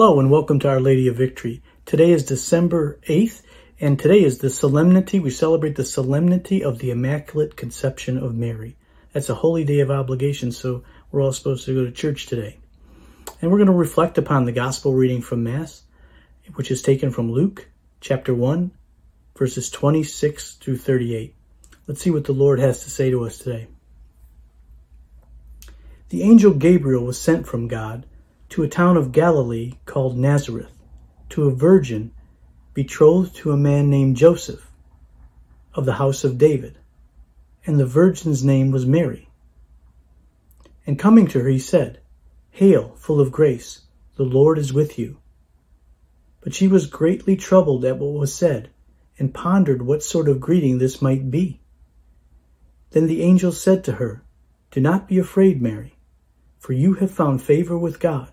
Hello and welcome to Our Lady of Victory. Today is December 8th and today is the solemnity. We celebrate the solemnity of the Immaculate Conception of Mary. That's a holy day of obligation, so we're all supposed to go to church today. And we're going to reflect upon the gospel reading from Mass, which is taken from Luke chapter 1, verses 26 through 38. Let's see what the Lord has to say to us today. The angel Gabriel was sent from God to a town of Galilee called Nazareth, to a virgin betrothed to a man named Joseph of the house of David, and the virgin's name was Mary. And coming to her, he said, Hail, full of grace, the Lord is with you. But she was greatly troubled at what was said, and pondered what sort of greeting this might be. Then the angel said to her, Do not be afraid, Mary, for you have found favor with God.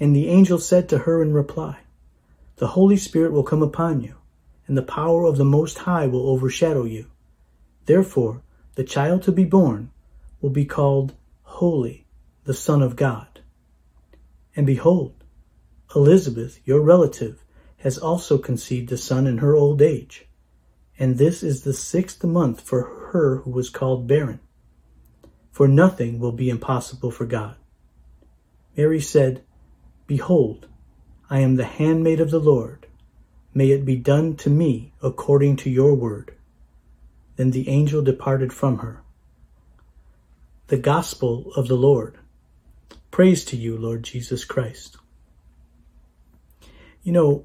And the angel said to her in reply, The Holy Spirit will come upon you, and the power of the Most High will overshadow you. Therefore, the child to be born will be called Holy, the Son of God. And behold, Elizabeth, your relative, has also conceived a son in her old age, and this is the sixth month for her who was called barren. For nothing will be impossible for God. Mary said, Behold, I am the handmaid of the Lord. May it be done to me according to your word. Then the angel departed from her. The Gospel of the Lord. Praise to you, Lord Jesus Christ. You know,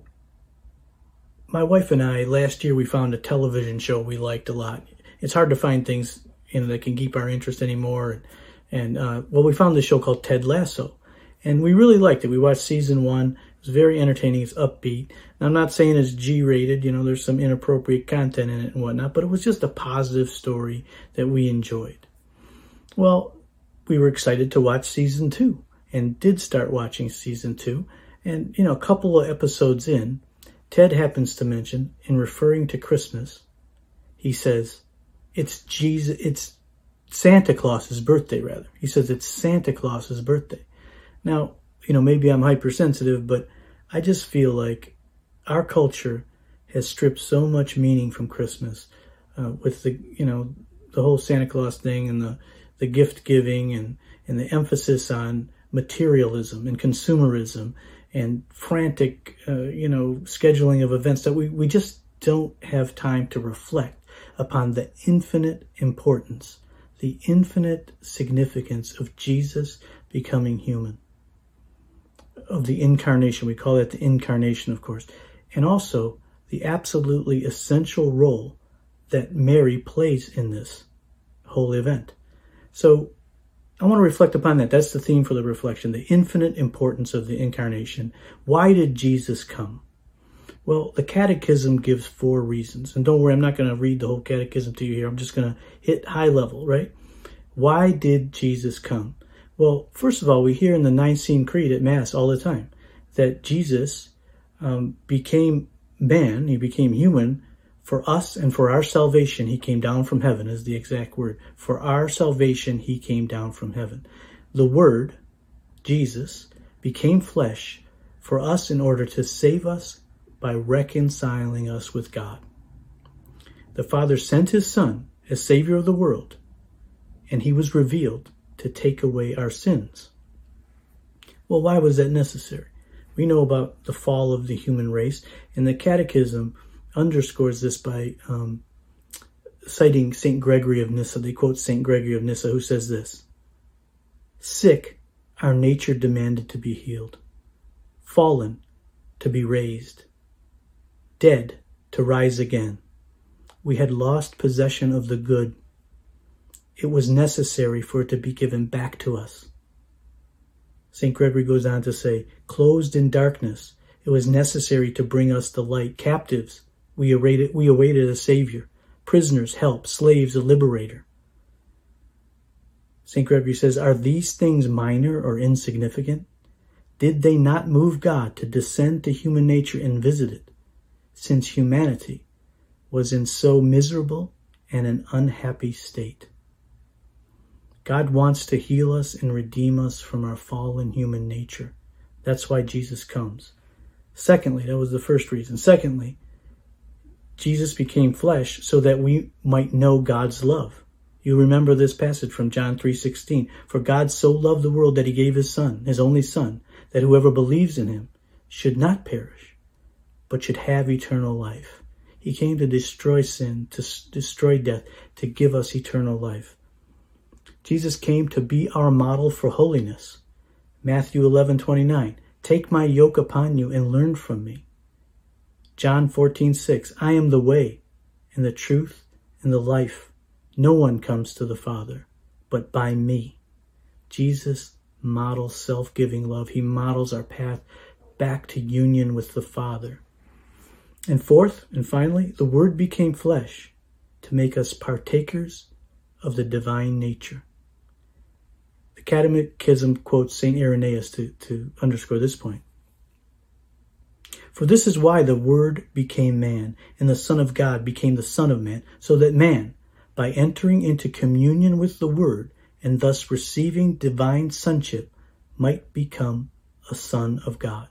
my wife and I, last year we found a television show we liked a lot. It's hard to find things you know, that can keep our interest anymore. And, and uh, well, we found this show called Ted Lasso and we really liked it. We watched season one. It was very entertaining. It's upbeat. Now, I'm not saying it's G-rated. You know, there's some inappropriate content in it and whatnot, but it was just a positive story that we enjoyed. Well, we were excited to watch season two and did start watching season two. And, you know, a couple of episodes in, Ted happens to mention, in referring to Christmas, he says, it's Jesus, it's Santa Claus's birthday, rather. He says it's Santa Claus's birthday. Now, you know, maybe I'm hypersensitive, but I just feel like our culture has stripped so much meaning from Christmas uh, with the, you know, the whole Santa Claus thing and the, the gift giving and, and the emphasis on materialism and consumerism and frantic, uh, you know, scheduling of events that we, we just don't have time to reflect upon the infinite importance, the infinite significance of Jesus becoming human of the incarnation. We call that the incarnation, of course. And also the absolutely essential role that Mary plays in this whole event. So I want to reflect upon that. That's the theme for the reflection, the infinite importance of the incarnation. Why did Jesus come? Well, the catechism gives four reasons. And don't worry, I'm not going to read the whole catechism to you here. I'm just going to hit high level, right? Why did Jesus come? Well, first of all, we hear in the Nicene Creed at Mass all the time that Jesus um, became man, he became human for us and for our salvation. He came down from heaven, is the exact word. For our salvation, he came down from heaven. The Word, Jesus, became flesh for us in order to save us by reconciling us with God. The Father sent his Son as Savior of the world, and he was revealed to take away our sins. Well, why was that necessary? We know about the fall of the human race, and the Catechism underscores this by um, citing St. Gregory of Nyssa. They quote St. Gregory of Nyssa, who says this Sick, our nature demanded to be healed, fallen, to be raised, dead, to rise again. We had lost possession of the good it was necessary for it to be given back to us. St. Gregory goes on to say, closed in darkness, it was necessary to bring us the light. Captives, we awaited, we awaited a Savior. Prisoners, help. Slaves, a liberator. St. Gregory says, Are these things minor or insignificant? Did they not move God to descend to human nature and visit it, since humanity was in so miserable and an unhappy state? God wants to heal us and redeem us from our fallen human nature. That's why Jesus comes. Secondly, that was the first reason. Secondly, Jesus became flesh so that we might know God's love. You remember this passage from John 3:16, for God so loved the world that he gave his son, his only son, that whoever believes in him should not perish, but should have eternal life. He came to destroy sin, to destroy death, to give us eternal life. Jesus came to be our model for holiness. Matthew 11:29, take my yoke upon you and learn from me. John 14:6, I am the way and the truth and the life. No one comes to the Father but by me. Jesus models self giving love. He models our path back to union with the Father. And fourth, and finally, the Word became flesh to make us partakers of the divine nature. Catechism quotes St. Irenaeus to, to underscore this point. For this is why the Word became man, and the Son of God became the Son of Man, so that man, by entering into communion with the Word and thus receiving divine sonship, might become a son of God.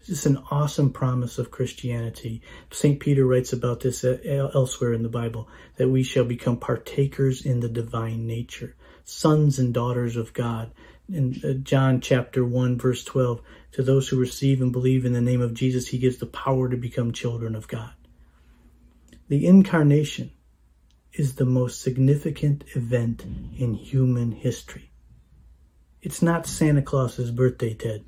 This is an awesome promise of Christianity. St. Peter writes about this elsewhere in the Bible that we shall become partakers in the divine nature, sons and daughters of God. In uh, John chapter 1, verse 12, to those who receive and believe in the name of Jesus, he gives the power to become children of God. The incarnation is the most significant event in human history. It's not Santa Claus's birthday, Ted.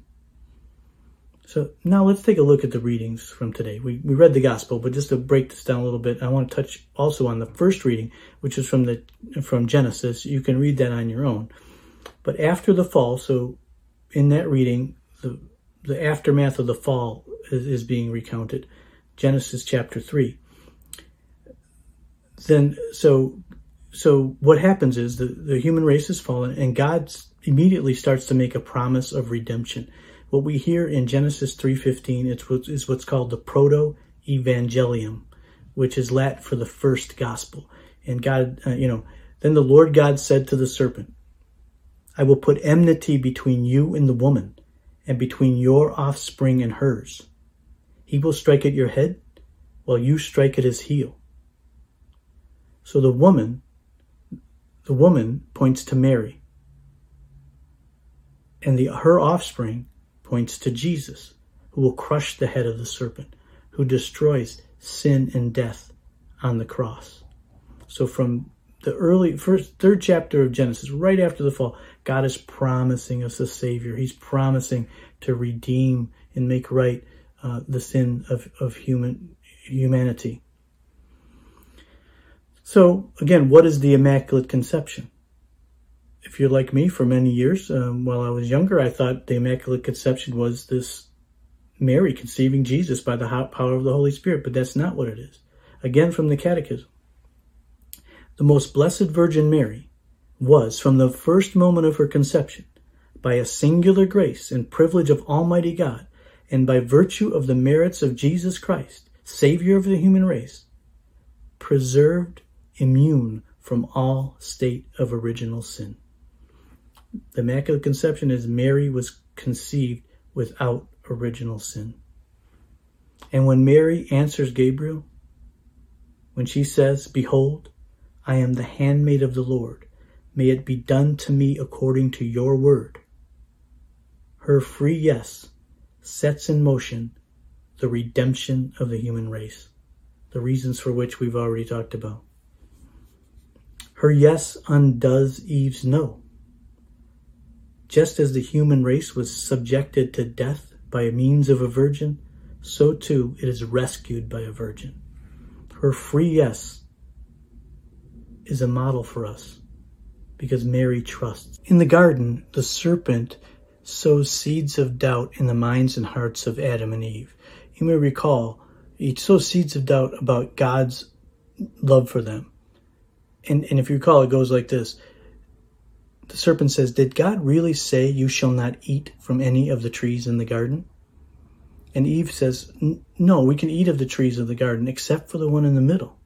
So now let's take a look at the readings from today. We, we read the gospel, but just to break this down a little bit, I want to touch also on the first reading, which is from the from Genesis. You can read that on your own. But after the fall, so in that reading, the the aftermath of the fall is, is being recounted. Genesis chapter three then so so what happens is the, the human race has fallen and God immediately starts to make a promise of redemption. What we hear in Genesis 3.15 it's what, is what's called the proto-evangelium, which is Latin for the first gospel. And God, uh, you know, then the Lord God said to the serpent, I will put enmity between you and the woman, and between your offspring and hers. He will strike at your head, while you strike at his heel. So the woman, the woman points to Mary. And the, her offspring points to Jesus, who will crush the head of the serpent, who destroys sin and death on the cross. So from the early first third chapter of Genesis, right after the fall, God is promising us a Savior. He's promising to redeem and make right uh, the sin of, of human humanity. So, again, what is the Immaculate Conception? If you're like me, for many years, um, while I was younger, I thought the Immaculate Conception was this Mary conceiving Jesus by the power of the Holy Spirit, but that's not what it is. Again, from the Catechism. The most blessed Virgin Mary was, from the first moment of her conception, by a singular grace and privilege of Almighty God, and by virtue of the merits of Jesus Christ, Savior of the human race, preserved immune from all state of original sin. The Immaculate Conception is Mary was conceived without original sin. And when Mary answers Gabriel, when she says, Behold, I am the handmaid of the Lord, may it be done to me according to your word. Her free yes sets in motion the redemption of the human race, the reasons for which we've already talked about. Her yes undoes Eve's no. Just as the human race was subjected to death by means of a virgin, so too it is rescued by a virgin. Her free yes is a model for us because Mary trusts. In the garden, the serpent sows seeds of doubt in the minds and hearts of Adam and Eve. You may recall, he sows seeds of doubt about God's love for them. And, and if you recall, it goes like this The serpent says, Did God really say, You shall not eat from any of the trees in the garden? And Eve says, No, we can eat of the trees of the garden except for the one in the middle.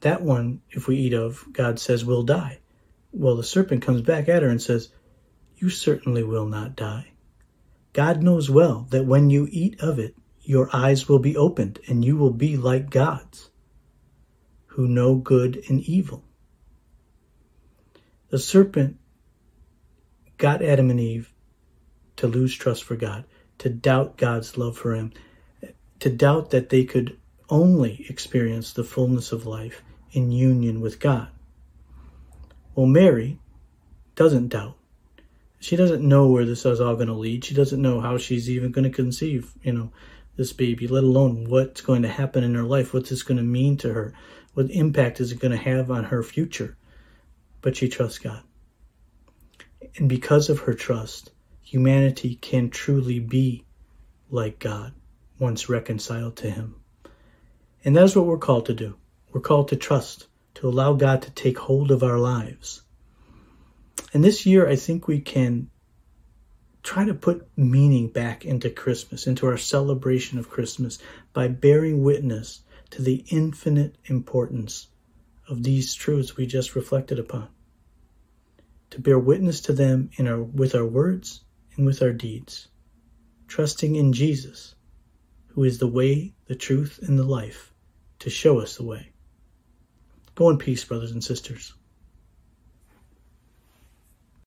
That one, if we eat of, God says, will die. Well, the serpent comes back at her and says, You certainly will not die. God knows well that when you eat of it, your eyes will be opened and you will be like gods who know good and evil. The serpent got Adam and Eve to lose trust for God, to doubt God's love for him, to doubt that they could only experience the fullness of life in union with God. Well, Mary doesn't doubt. She doesn't know where this is all going to lead. She doesn't know how she's even going to conceive, you know, this baby, let alone what's going to happen in her life, what's this going to mean to her, what impact is it going to have on her future. But she trusts God. And because of her trust, humanity can truly be like God once reconciled to Him. And that's what we're called to do. We're called to trust, to allow God to take hold of our lives. And this year, I think we can try to put meaning back into Christmas, into our celebration of Christmas, by bearing witness to the infinite importance of these truths we just reflected upon. To bear witness to them in our, with our words and with our deeds, trusting in Jesus, who is the way, the truth, and the life, to show us the way. Go in peace, brothers and sisters.